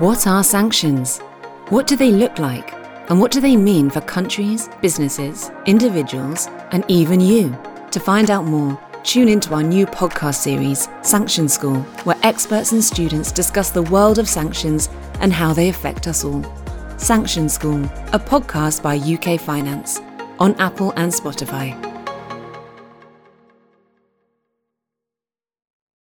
What are sanctions? What do they look like? And what do they mean for countries, businesses, individuals, and even you? To find out more, tune into our new podcast series, Sanctions School, where experts and students discuss the world of sanctions and how they affect us all. Sanctions School, a podcast by UK Finance, on Apple and Spotify.